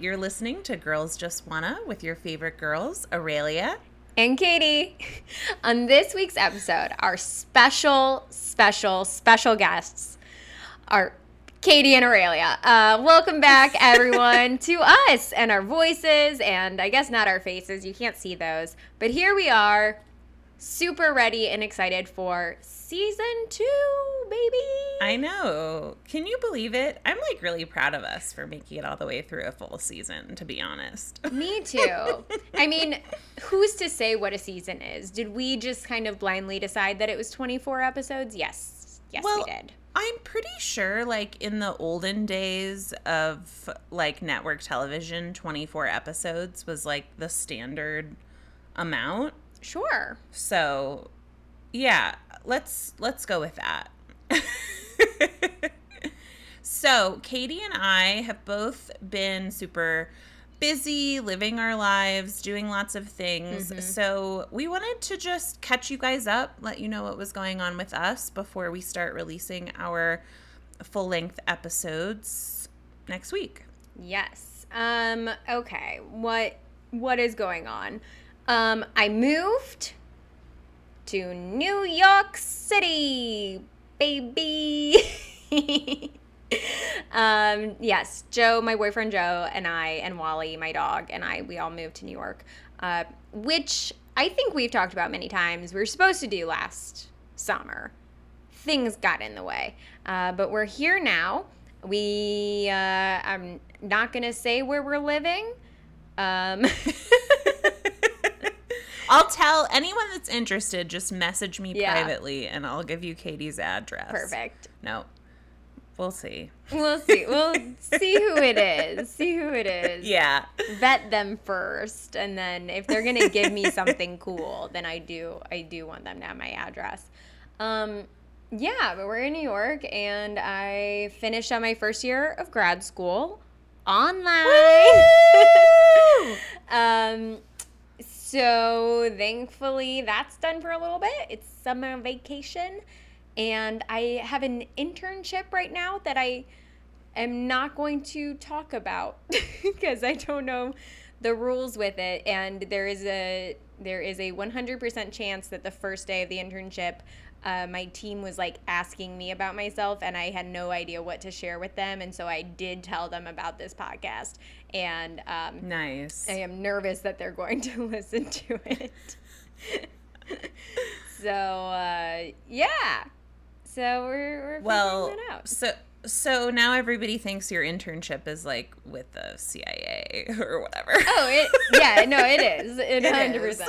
You're listening to Girls Just Wanna with your favorite girls, Aurelia. And Katie. On this week's episode, our special, special, special guests are Katie and Aurelia. Uh, welcome back, everyone, to us and our voices, and I guess not our faces. You can't see those. But here we are, super ready and excited for season two, baby. I know. Can you believe it? I'm like really proud of us for making it all the way through a full season, to be honest. Me too. I mean, who's to say what a season is? Did we just kind of blindly decide that it was 24 episodes? Yes. Yes, Well, we did. I'm pretty sure, like in the olden days of like network television, 24 episodes was like the standard amount. Sure. So, yeah, let's let's go with that. so, Katie and I have both been super busy living our lives, doing lots of things. So, we wanted to just catch you guys up, let you know what was going on with us before we start releasing our full-length episodes next week. Yes. Um okay. What what is going on? Um I moved to New York City, baby. um yes, Joe, my boyfriend Joe and I and Wally, my dog, and I we all moved to New York. Uh which I think we've talked about many times. We were supposed to do last summer. Things got in the way. Uh, but we're here now. We, uh, I'm not going to say where we're living. Um, I'll tell anyone that's interested, just message me Yeah. privately and I'll give you Katie's address. perfect. No. We'll see. We'll see. We'll see who it is. See who it is. Yeah. Vet them first, and then if they're gonna give me something cool, then I do. I do want them to have my address. Um, yeah, but we're in New York, and I finished on my first year of grad school online. um, so thankfully that's done for a little bit. It's summer vacation, and I have an internship right now that I am not going to talk about because I don't know the rules with it and there is a there is a 100% chance that the first day of the internship uh, my team was like asking me about myself and I had no idea what to share with them and so I did tell them about this podcast and um, Nice. I am nervous that they're going to listen to it. so uh, yeah, so we're, we're Well, figuring that out. so so now everybody thinks your internship is like with the CIA or whatever. Oh, it yeah, no, it is. It It 100% is.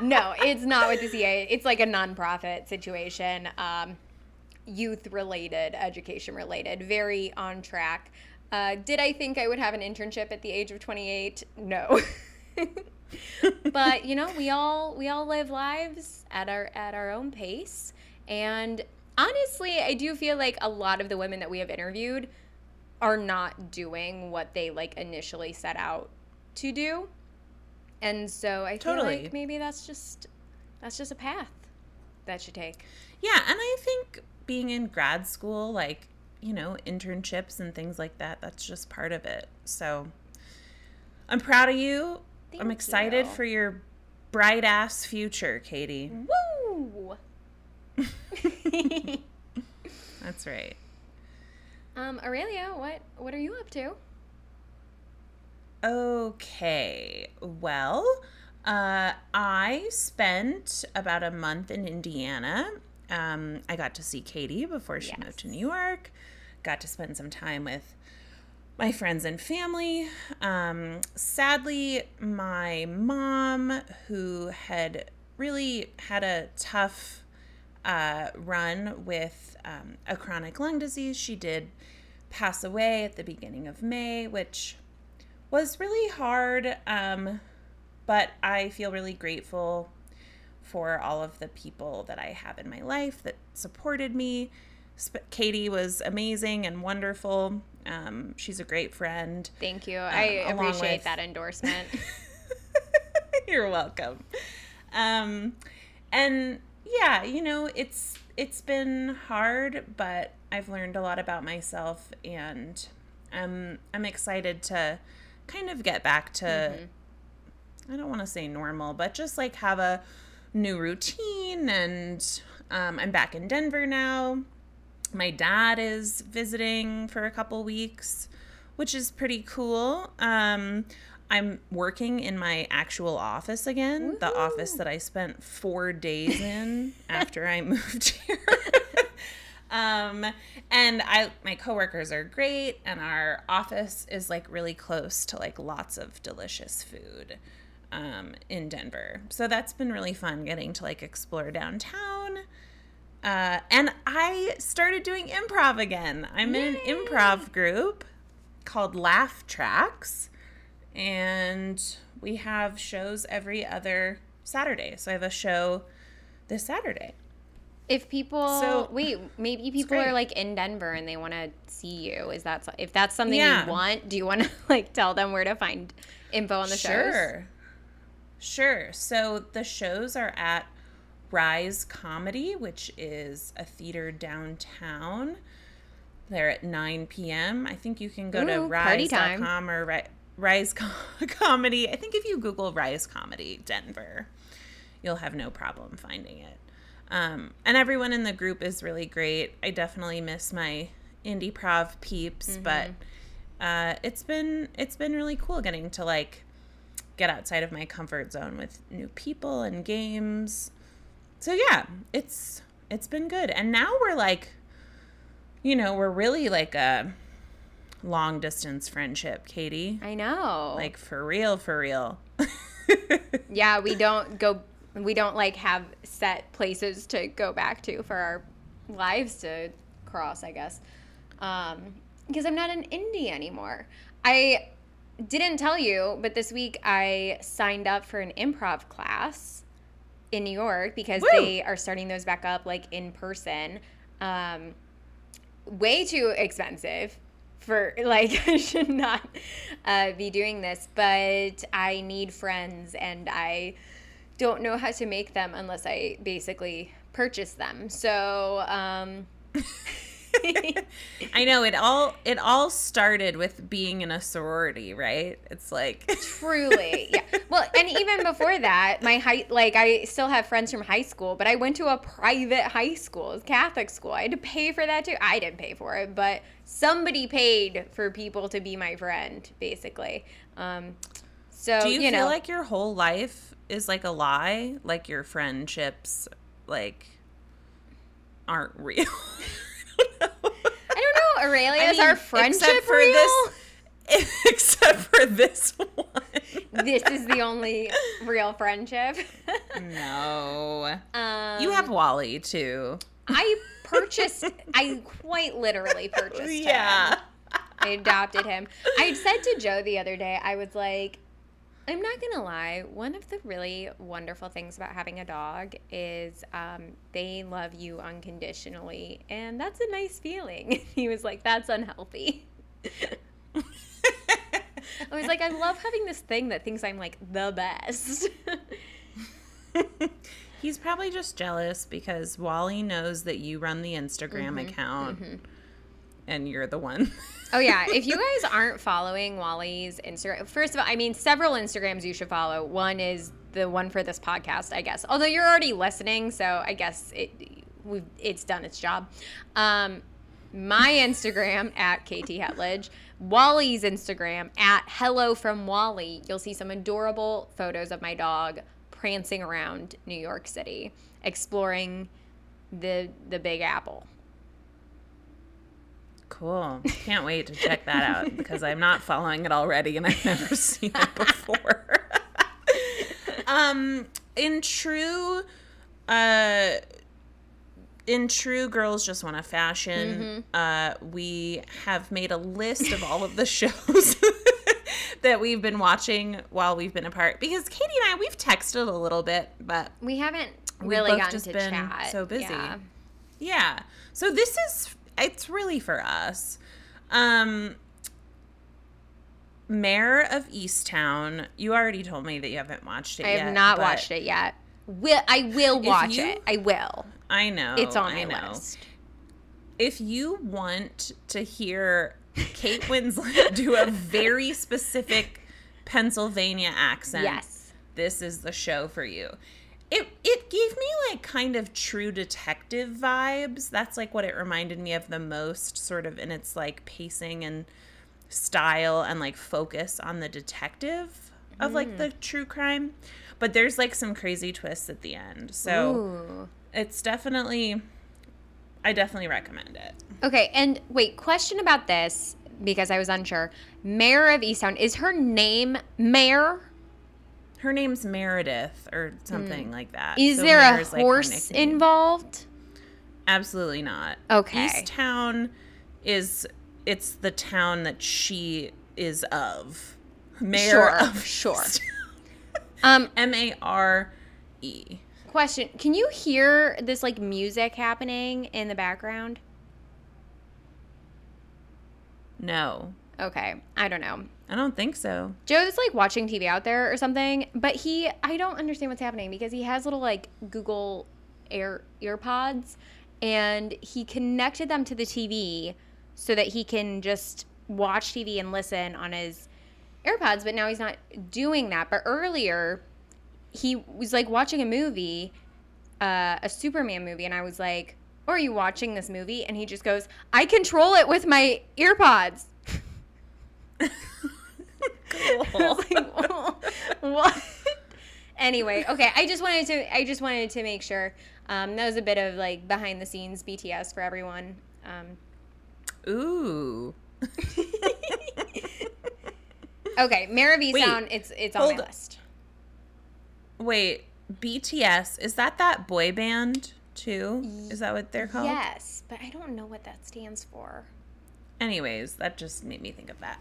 No, it's not with the CIA. It's like a nonprofit situation, um, youth related, education related, very on track. Uh, did I think I would have an internship at the age of twenty eight? No. but you know, we all we all live lives at our at our own pace, and honestly, I do feel like a lot of the women that we have interviewed are not doing what they like initially set out to do. And so I feel Totally. like maybe that's just that's just a path that you take. Yeah, and I think being in grad school, like, you know, internships and things like that, that's just part of it. So I'm proud of you. I'm excited you. for your bright ass future, Katie. Woo! That's right. um, Aurelia, what what are you up to? Okay. Well, uh, I spent about a month in Indiana. Um, I got to see Katie before she moved to New York. Got to spend some time with my friends and family. Um, sadly, my mom, who had really had a tough uh, run with um, a chronic lung disease, she did pass away at the beginning of May, which was really hard. Um, but I feel really grateful for all of the people that I have in my life that supported me. Katie was amazing and wonderful. Um, she's a great friend. Thank you. I Um, along appreciate with- that endorsement. You're welcome. Um, and yeah, you know, it's it's been hard, but I've learned a lot about myself, and I'm I'm excited to kind of get back to Mm-hmm. I don't want to say normal, but just like have a new routine and um, I'm back in Denver now. My dad is visiting for a couple weeks, which is pretty cool. Um, I'm working in my actual office again, the office that I spent four days in after I moved here. um, and I, my coworkers are great, and our office is like really close to like lots of delicious food um, in Denver. So that's been really fun getting to like explore downtown. Uh, and I started doing improv again. I'm in an improv group called Laugh Tracks, and we have shows every other Saturday. So I have a show this Saturday. If people So- wait, maybe people are like in Denver and they want to see you. Is that if that's something Yeah. you want? Do you want to like tell them where to find info on the shows? Sure. Sure. So the shows are at Rise Comedy, which is a theater downtown. They're at 9 p.m. I think you can go to Ooh, time. rise.com or ri- Rise Com- Comedy. I think if you Google Rise Comedy Denver, you'll have no problem finding it. Um, and everyone in the group is really great. I definitely miss my indie prov peeps, but uh, it's been it's been really cool getting to like get outside of my comfort zone with new people and games. So yeah, it's it's been good. And now we're like you know, we're really like a long distance friendship, Katie. I know. Like for real, for real. yeah, we don't go. We don't like have set places to go back to for our lives to cross. I guess um, because I'm not an indie anymore. I didn't tell you, but this week I signed up for an improv class in New York because Woo! they are starting those back up like in person. Um, way too expensive for like I should not uh, be doing this, but I need friends and I don't know how to make them unless I basically purchase them. So um, I know it all it all started with being in a sorority, right? It's like Truly, yeah. Well, and even before that, my high, like I still have friends from high school, but I went to a private high school, Catholic school. I had to pay for that too. I didn't pay for it, but somebody paid for people to be my friend, basically. Um, so Do you, you, feel know, like your whole life is like a lie? Like your friendships like aren't real? I don't know. Aurelia, I is mean, our friendship except for real? this except for this one. this is the only real friendship. No. um, You have Wally too. I purchased. I quite literally purchased him. Yeah. I adopted him. I said to Joe the other day, I was like, I'm not gonna lie. One of the really wonderful things about having a dog is um, they love you unconditionally, and that's a nice feeling. He was like, "That's unhealthy." I was like, I love having this thing that thinks I'm like the best. He's probably just jealous because Wally knows that you run the Instagram Mm-hmm, account and you're the one. Oh yeah, if you guys aren't following Wally's Instagram, first of all, I mean several Instagrams you should follow. One is the one for this podcast, I guess. Although you're already listening, so I guess it we've, it's done its job. Um, my Instagram at KT Hetledge, Wally's Instagram at Hello from Wally. You'll see some adorable photos of my dog prancing around New York City, exploring the the Big Apple. Cool. Can't wait to check that out because I'm not following it already and I've never seen it before. um in true uh in true girls just want to fashion uh we have made a list of all of the shows that we've been watching while we've been apart because Katie and I we've texted a little bit but We haven't We've really both gotten just to been chat. so busy. Yeah. Yeah. So this is it's really for us. Um Mare of Easttown, you already told me that you haven't watched it I yet. have not watched it yet. Will I will watch you- it. I will. I know. It's on I my know. list. If you want to hear Kate Winslet do a very specific Pennsylvania accent, Yes. this is the show for you. It it gave me like kind of true detective vibes. That's like what it reminded me of the most, sort of in its like pacing and style and like focus on the detective of like mm. the true crime. But there's like some crazy twists at the end. So Ooh. It's definitely I definitely recommend it. Okay, and wait, question about this because I was unsure. Mare of Easttown, is her name Mayor? Her name's Meredith or something like that. Hmm. So there a Mare's, like, horse involved? Absolutely not. Okay. East Town is it's the town that she is of. Mayor Sure, of sure. Um, M A R E. question: Can you hear this like music happening in the background? No. Okay, I don't know. I don't think so. Joe's like watching TV out there or something, but he I don't understand what's happening because he has little like Google Air earpods and he connected them to the TV so that he can just watch TV and listen on his AirPods, but now he's not doing that. But earlier he was like watching a movie, uh, a Superman movie, and I was like, oh, "Are you watching this movie?" And he just goes, "I control it with my earpods." Was like, what? anyway, okay. I just wanted to. I just wanted to make sure. Um, that was a bit of like behind the scenes BTS for everyone. Um, Ooh. okay, Mara V Wait, sound. It's it's on hold- my list. Wait, BTS, is that that boy band too? Is that what they're called? Yes, but I don't know what that stands for. Anyways, that just made me think of that.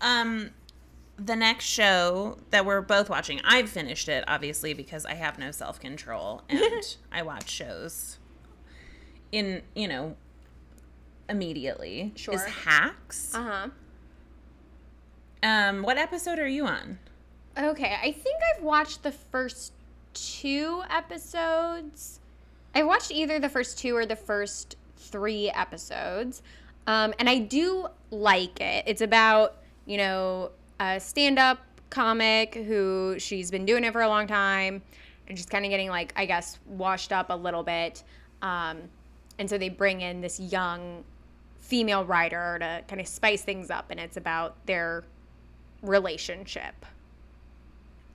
Um the next show that we're both watching, I've finished it obviously because I have no self-control and I watch shows in, you know, immediately. Sure. Is Hacks. Uh huh. Um what episode are you on? Okay, I think I've watched the first two episodes. I watched either the first two or the first three episodes. Um, and I do like it. It's about, you know, a stand up comic who she's been doing it for a long time and she's kind of getting, like, I guess, washed up a little bit. Um, and so they bring in this young female writer to kind of spice things up, and it's about their relationship.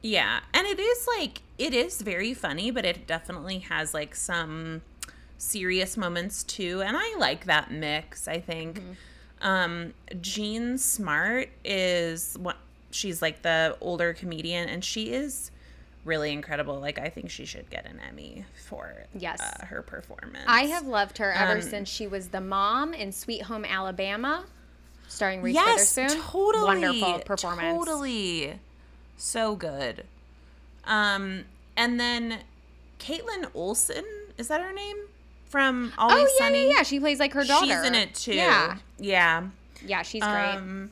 Yeah, and it is like it is very funny, but it definitely has like some serious moments too, and I like that mix. I think um, Jean Smart is what she's like the older comedian, and she is really incredible. Like I think she should get an Emmy for Yes. uh, her performance. I have loved her ever Um, since she was the mom in Sweet Home Alabama, starring Reese yes, Witherspoon. totally Wonderful performance. Totally, so good. Um, and then Kaitlin Olson is that her name from Always Oh yeah, Sunny? yeah, yeah. She plays like her daughter. She's in it too. Yeah, yeah. yeah, she's great. Um,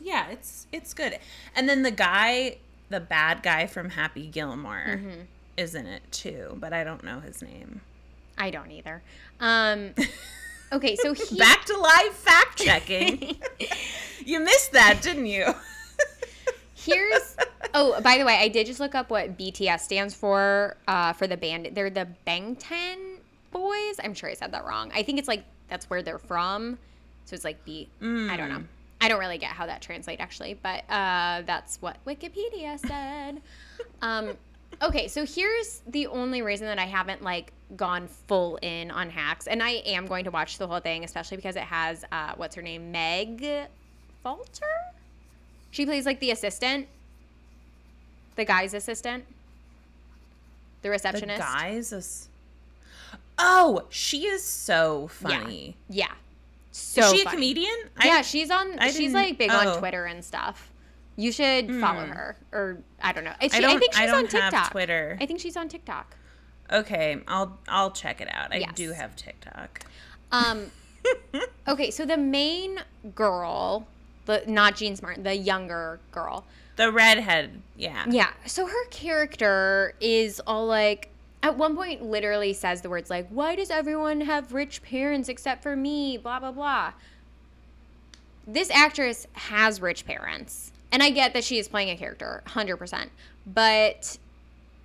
yeah, it's it's good. And then the guy, the bad guy from Happy Gilmore, Mm-hmm. is in it too, but I don't know his name. I don't either. Um, okay, so he, Back to live fact checking. you missed that, didn't you? Here's. Oh, by the way, I did just look up what BTS stands for. Uh, for the band, they're the Bangtan Boys. I'm sure I said that wrong. I think it's like that's where they're from. So it's like B. I don't know. I don't really get how that translates actually, but uh, that's what Wikipedia said. um, okay, so here's the only reason that I haven't like gone full in on hacks, and I am going to watch the whole thing, especially because it has uh, what's her name, Meg Stalter. She plays like the assistant, the guy's assistant, the receptionist. The guys is. Oh, she is so funny. Yeah, so is she a funny. comedian? yeah, she's on. I she's like big on oh. Twitter and stuff. You should follow her, or I don't know. She, I I, don't. think she's I don't on TikTok. have Twitter. I think she's on TikTok. Okay, I'll I'll check it out. I Yes. do have TikTok. Um, okay, so the main girl, the not Jean Smart, the younger girl. The redhead, yeah. Yeah. So her character is all like, at one point, literally says the words like, "Why does everyone have rich parents except for me?" Blah blah blah. this actress has rich parents. And I get that she is playing a character, 100%. But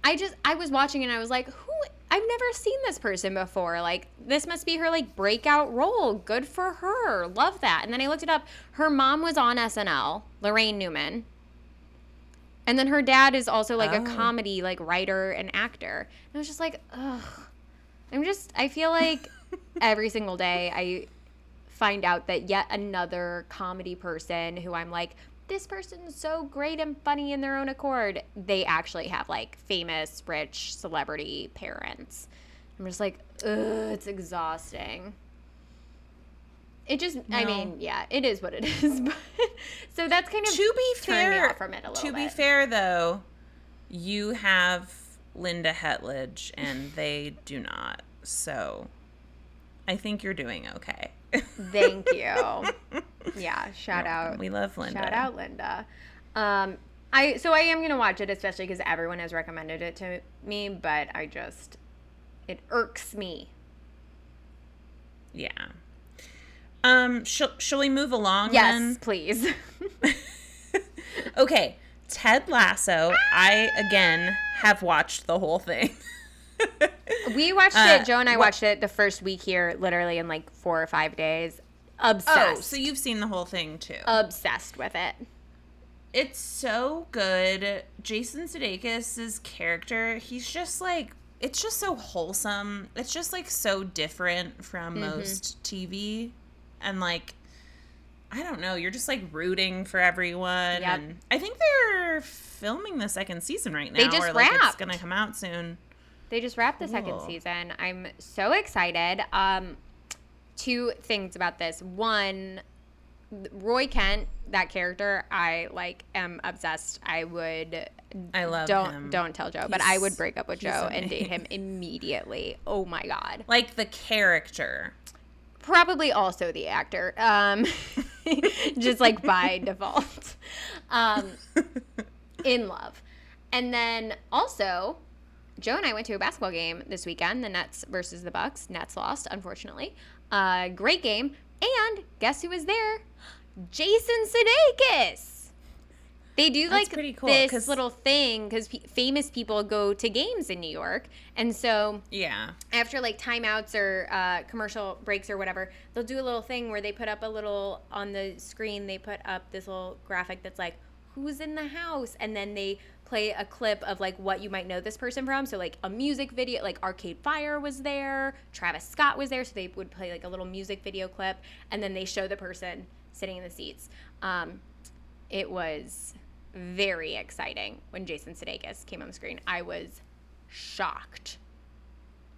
I just, I was watching and I was like, who, I've never seen this person before. Like, this must be her, like, breakout role. Good for her. Love that. And then I looked it up. Her mom was on SNL, Laraine Newman. And then her dad is also, like, Oh. a comedy, like, writer and actor. And I was just like, ugh. I'm just, I feel like every single day I find out that yet another comedy person who I'm like, this person's so great and funny in their own accord, they actually have like famous, rich celebrity parents. I'm just like, ugh, it's exhausting. It just, I mean, yeah, it is what it is. But, so that's kind of to be fair, from it a to be bit. fair though, you have Linda Hetledge and they do not. So I think you're doing okay. Thank you. Yeah, shout out. We love Linda. Shout out Linda. Um, I so I am gonna watch it, especially because everyone has recommended it to me. But I just it irks me. Yeah. Um, shall, shall we move along Yes, then? please. Okay. Ted Lasso, I again have watched the whole thing. we watched Uh, it. Joe and I what- watched it the first week here, literally in like four or five days. Obsessed. oh, so you've seen the whole thing too. obsessed with it. It's so good. Jason Sudeikis' character, he's just like it's just so wholesome. It's just like so different from Mm-hmm. most TV and like I don't know, you're just like rooting for everyone Yep. and I think they're filming the second season right now They just or like it's going to come out soon. They just wrapped the second season. I'm so excited. Um, two things about this. One, Roy Kent, that character, I like am obsessed. I would I love don't him. don't tell Joe, but I would break up with he's Joe and date him immediately. Oh my god. Like the character. Probably also the actor. Um, just like by default. Um, in love. And then also, Joe and I went to a basketball game this weekend, the Nets versus the Bucks. Nets lost, unfortunately. Uh, great game. And guess who was there? Jason Sudeikis. They do That's like cool, this 'cause- little thing because pe- famous people go to games in New York, and so Yeah. after like timeouts or uh, commercial breaks or whatever, they'll do a little thing where they put up a little on the screen. They put up this little graphic that's like, "Who's in the house?" and then they play a clip of like what you might know this person from. So like a music video, like Arcade Fire was there, Travis Scott was there, so they would play like a little music video clip, and then they show the person sitting in the seats. Um, it was very exciting when Jason Sudeikis came on the screen. I was shocked.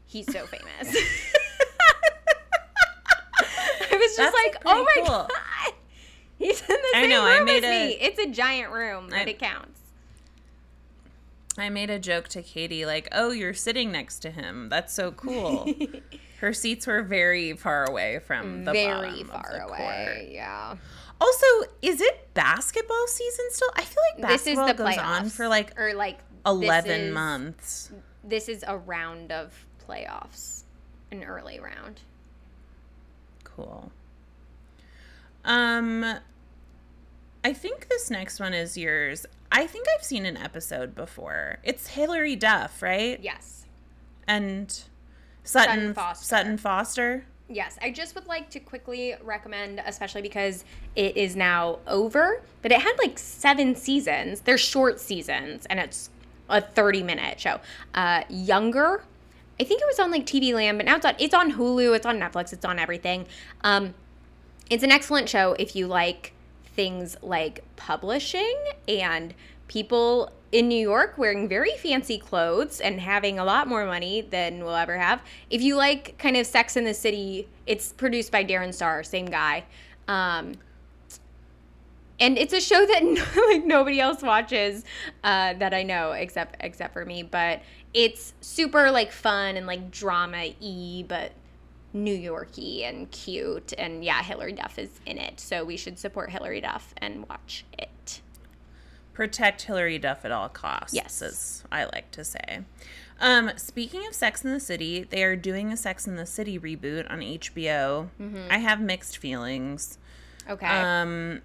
He's so famous. I was just That's like, oh my cool. god, he's in the I same know, I room made as a- me. It's a giant room, but I- it counts. I made a joke to Katie like, "Oh, you're sitting next to him. That's so cool." Her seats were very far away from the Very far away. court. Yeah. Also, is it basketball season still? I feel like This is basketball the goes playoffs on for like or like 11 is- months. This is a round of playoffs, an early round. Cool. Um I think this next one is yours. I think I've seen an episode before. It's Hilary Duff, right? Yes. And Sutton Foster. Sutton Foster. Yes, I just would like to quickly recommend, especially because it is now over, but it had like seven seasons. They're short seasons, and it's a 30 minute show. Uh, Younger, I think it was on like TV Land, but now it's on, it's on Hulu, it's on Netflix, it's on everything. Um, it's an excellent show if you like things like publishing and people in New York wearing very fancy clothes and having a lot more money than we'll ever have. If you like kind of Sex in the City, it's produced by Darren Star, same guy. Um, and it's a show that like nobody else watches uh, that I know except except for me. But it's super like fun and like drama y, but New Yorky and cute. And yeah, Hilary Duff is in it, so we should support Hilary Duff and watch it. Protect Hilary Duff at all costs. Yes. as I like to say. Um, speaking of Sex in the City, they are doing a Sex in the City reboot on HBO. Mm-hmm. I have mixed feelings. Okay. Um,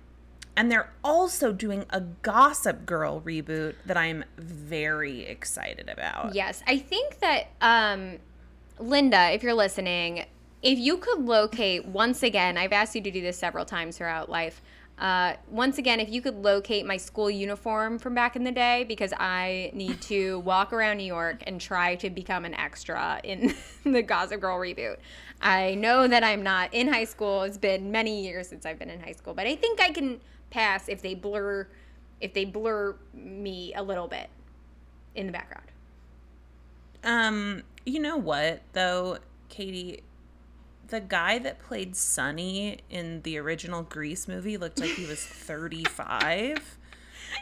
and they're also doing a Gossip Girl reboot that I'm very excited about. Yes, I think that um, Linda, if you're listening, if you could locate once again, I've asked you to do this several times throughout life. Uh, once again, if you could locate my school uniform from back in the day, because I need to walk around New York and try to become an extra in the Gossip Girl reboot. I know that I'm not in high school. It's been many years since I've been in high school, but I think I can pass if they blur if they blur me a little bit in the background. Um, you know what though, Katie? The guy that played Sonny in the original Grease movie looked like he was 35.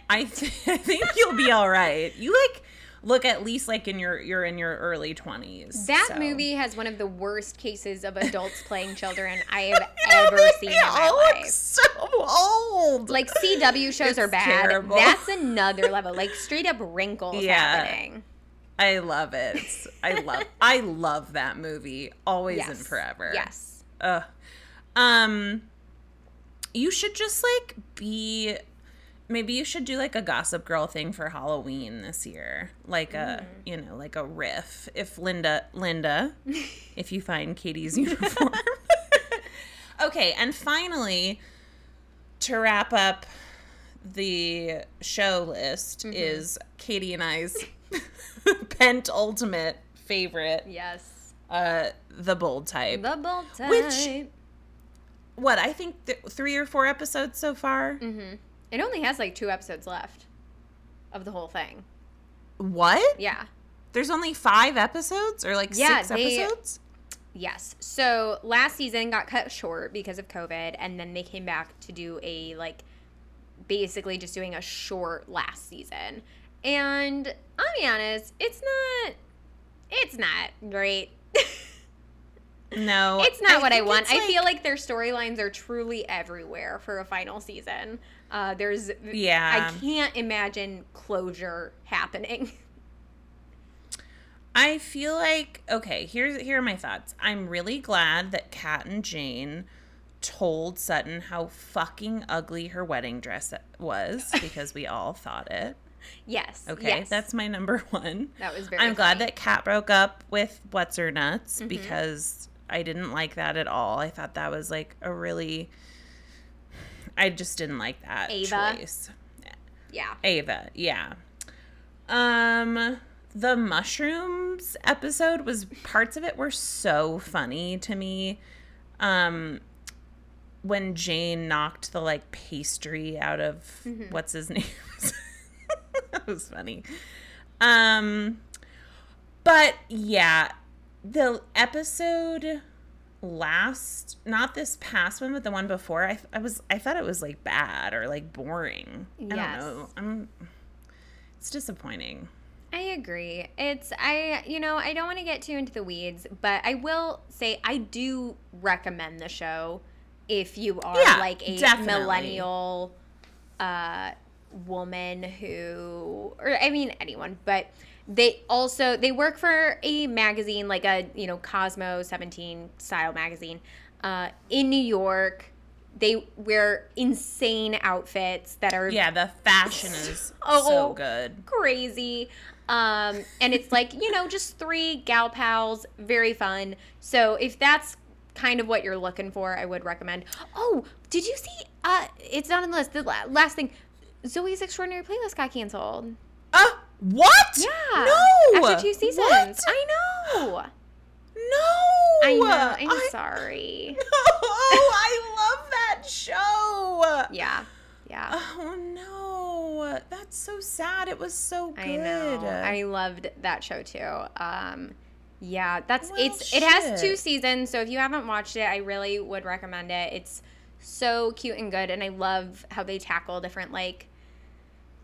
I, th- I think you'll be all right. You like look at least like in your you're in your early 20s. That so. movie has one of the worst cases of adults playing children I have ever seen in my life. so old. Like CW shows It's are bad. terrible. That's another level. Like straight up wrinkles Yeah. happening. I love it. I love I love that movie. Always and forever. Yes. Ugh. Um you should just like be maybe you should do like a gossip girl thing for Halloween this year. Like a you know, like a riff. If Linda Linda, if you find Katie's uniform. okay, and finally to wrap up the show list is Katie and I's penultimate favorite, Yes. uh, the bold type. The bold type. Which- what I think th- three or four episodes so far. Mm-hmm. It only has like two episodes left of the whole thing. What? Yeah. There's only five episodes or like Yeah, six they- episodes. Yes. So last season got cut short because of COVID, and then they came back to do a like basically just doing a short last season. And I'll be honest, it's not it's not great. No, it's not what I want. I feel like their storylines are truly everywhere for a final season. Uh, there's Yeah. I can't imagine closure happening. I feel like okay. Here's here are my thoughts. I'm really glad that Kat and Jane told Sutton how fucking ugly her wedding dress was because we all thought it. Yes. Okay, yes. that's my number one. that was very I'm glad that Kat broke up with What's Her Nuts Mm-hmm. because I didn't like that at all. I thought that was like a really. I just didn't like that Ava? choice. Yeah. Ava, yeah. Um, the mushrooms episode was parts of it were so funny to me. Um, when Jane knocked the like pastry out of Mm-hmm. what's his name. that was funny. Um, but yeah, the episode last not this past one but the one before i, I was i thought it was like bad or like boring i don't know i'm it's disappointing I agree. It's I you know, I don't want to get too into the weeds, but I will say I do recommend the show if you are Yeah, like a definitely. millennial uh woman who or I mean anyone, but they also they work for a magazine like a, you know, Cosmo 17 style magazine uh in New York. They wear insane outfits that are yeah the fashion is Oh. so good crazy. Um, and it's like, you know, just three gal pals, very fun. So if that's kind of what you're looking for, I would recommend. Oh, did you see? Uh, it's not on the list. The la- last thing, Zoey's Extraordinary Playlist got canceled. uh what Yeah. no After two seasons. What? I know. no I know. I'm I- sorry. oh i love that show Yeah. Yeah. oh no that's so sad it was so good I know. I loved that show too. Um, yeah, that's Well, it's it has two seasons, so if you haven't watched it, I really would recommend it. It's so cute and good, and I love how they tackle different like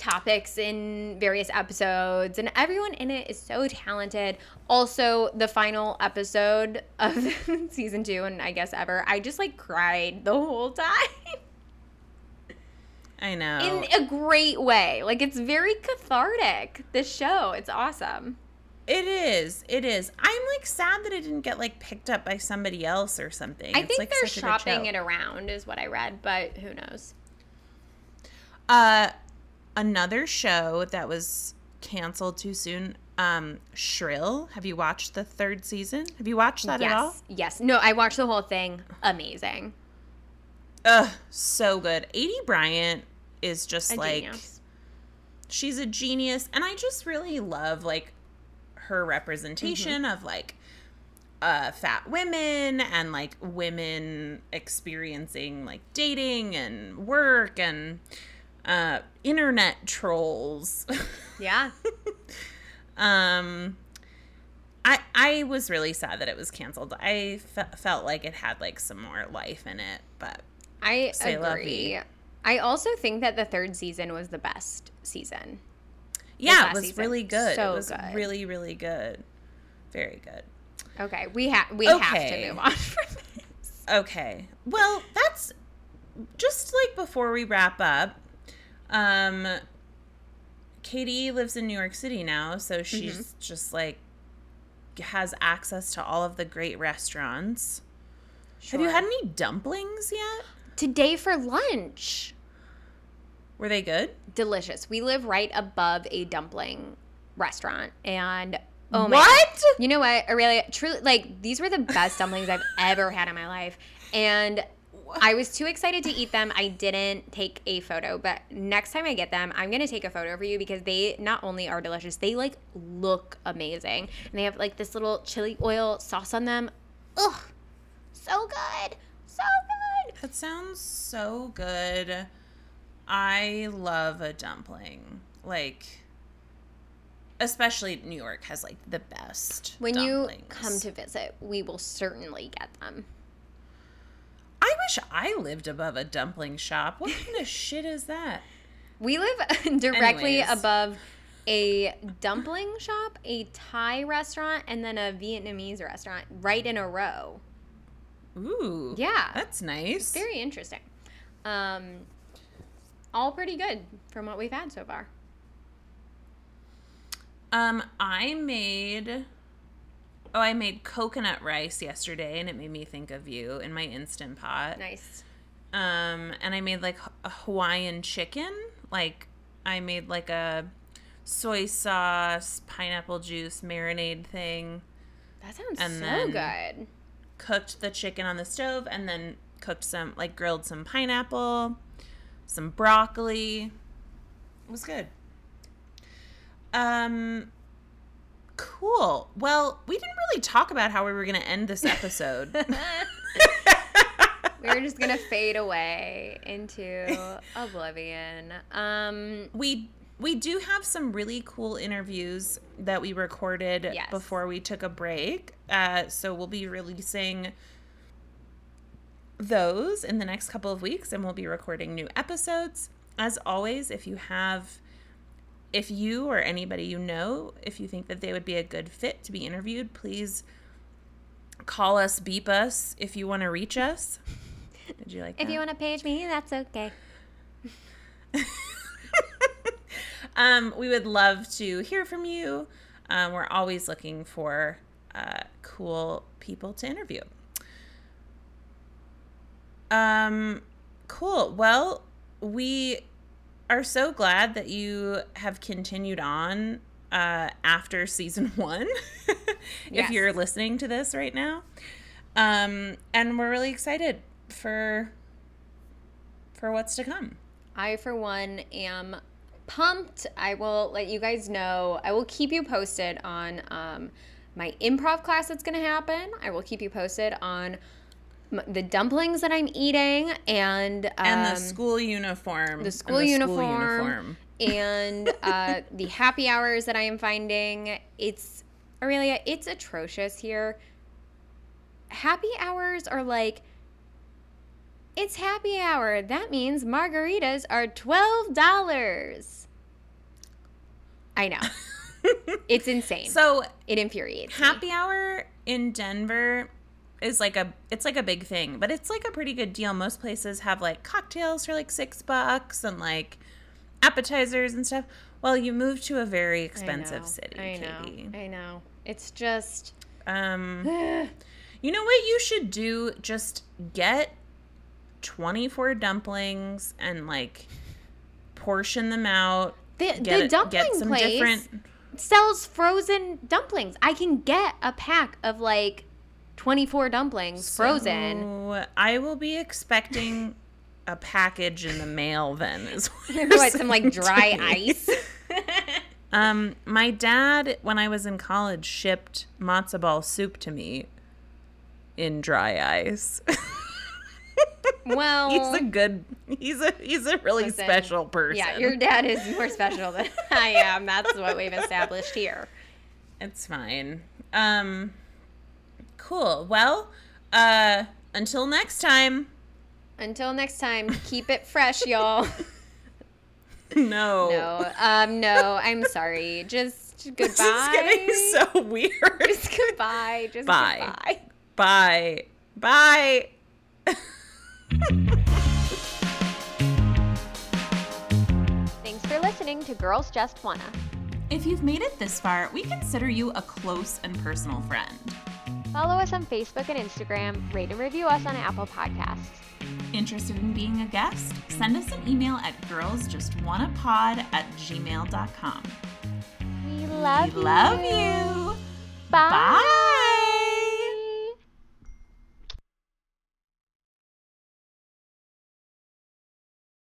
topics in various episodes, and everyone in it is so talented. Also, the final episode of season two, and I guess ever, I just like cried the whole time i know in a great way. Like it's very cathartic. This show, it's awesome. It is. It is. I'm like sad that it didn't get like picked up by somebody else or something. I It's, think like, they're such a good shopping it around, is what I read, but who knows? Uh, another show that was canceled too soon. Um, Shrill. Have you watched the third season? Have you watched that yes, at all? yes. No, I watched the whole thing. Amazing. Ugh, so good. Aidy Bryant is just A like genius. she's a genius, and I just really love like her representation Mm-hmm. of like uh fat women and like women experiencing like dating and work and uh internet trolls. Yeah. um I I was really sad that it was canceled. I fe- felt like it had like some more life in it, but I agree. I also think that the third season was the best season. yeah, it was season. really good. So it was good. really really good. Very good. Okay, we have we have to move on from this. Okay. Well, that's just like before we wrap up. Um Katie lives in New York City now, so she's Mm-hmm. just like has access to all of the great restaurants. Have you had any dumplings yet? Today for lunch. Were they good? Delicious. We live right above a dumpling restaurant and oh my what? You know what, Aurelia? Truly, like these were the best dumplings I've ever had in my life, and I was too excited to eat them. I didn't take a photo, but next time I get them, I'm gonna take a photo for you because they not only are delicious, they like look amazing, and they have like this little chili oil sauce on them. Ugh, so good, so good. That sounds so good. I love a dumpling. Like especially New York has like the best When dumplings. you come to visit, we will certainly get them. I wish I lived above a dumpling shop. What kind of shit is that? We live directly Anyways. above a dumpling shop, a Thai restaurant, and then a Vietnamese restaurant right in a row. Ooh. Yeah. That's nice. Very interesting. Um, all pretty good from what we've had so far. Um, I made Oh, I made coconut rice yesterday and it made me think of you in my instant pot. Nice. Um, and I made like a Hawaiian chicken. Like I made like a soy sauce, pineapple juice marinade thing. That sounds And so then- good. Cooked the chicken on the stove and then cooked some like grilled some pineapple, some broccoli. It was good. Um cool. Well, we didn't really talk about how we were going to end this episode. We're just gonna fade away into oblivion. Um, we we do have some really cool interviews that we recorded Yes. before we took a break. Uh, so we'll be releasing those in the next couple of weeks, and we'll be recording new episodes. As always, if you have, if you or anybody you know, if you think that they would be a good fit to be interviewed, please call us, beep us if you want to reach us. Did you like if that? you want to page me, that's okay. um, we would love to hear from you. Um, we're always looking for uh, cool people to interview. Um, cool. Well, we are so glad that you have continued on uh, after season one. if Yes. you're listening to this right now, um, and we're really excited for for what's to come. I, for one, am pumped. I will let you guys know. I will keep you posted on um, my improv class that's going to happen. I will keep you posted on the dumplings that I'm eating and um, and the school uniform. the and school uniform. and uh, the happy hours that I am finding. It's Aurelia. It's atrocious here. Happy hours are like. It's happy hour. That means margaritas are twelve dollars. I know. it's insane. So it infuriates me. happy hour in Denver is like a it's like a big thing, but it's like a pretty good deal. Most places have like cocktails for like six bucks and like appetizers and stuff. Well, you moved to a very expensive know, city, I know. Katie. I know. It's just. Um, you know what you should do? Just get 24 dumplings and like portion them out. The, Get, the it- dumpling get some place different. sells frozen dumplings. I can get a pack of like 24 dumplings frozen. I will be expecting a package in the mail then. Is what, what, some like dry ice? Um, my dad, when I was in college, shipped matzo ball soup to me in dry ice. well, he's a good. He's a he's a really Listen, special person. yeah, your dad is more special than I am. That's what we've established here. It's fine. Um, cool. Well, uh, until next time. Until next time, keep it fresh, y'all. No. No, um, no, I'm sorry. Just goodbye. This is getting so weird. Just goodbye. Just Bye. goodbye. Bye. Bye. Thanks for listening to Girls Just Wanna. If you've made it this far, we consider you a close and personal friend. Follow us on Facebook and Instagram. Rate and review us on Apple Podcasts. Interested in being a guest? Send us an email at girlsjustwannapod at gmail.com. We love We love you. Bye. Bye.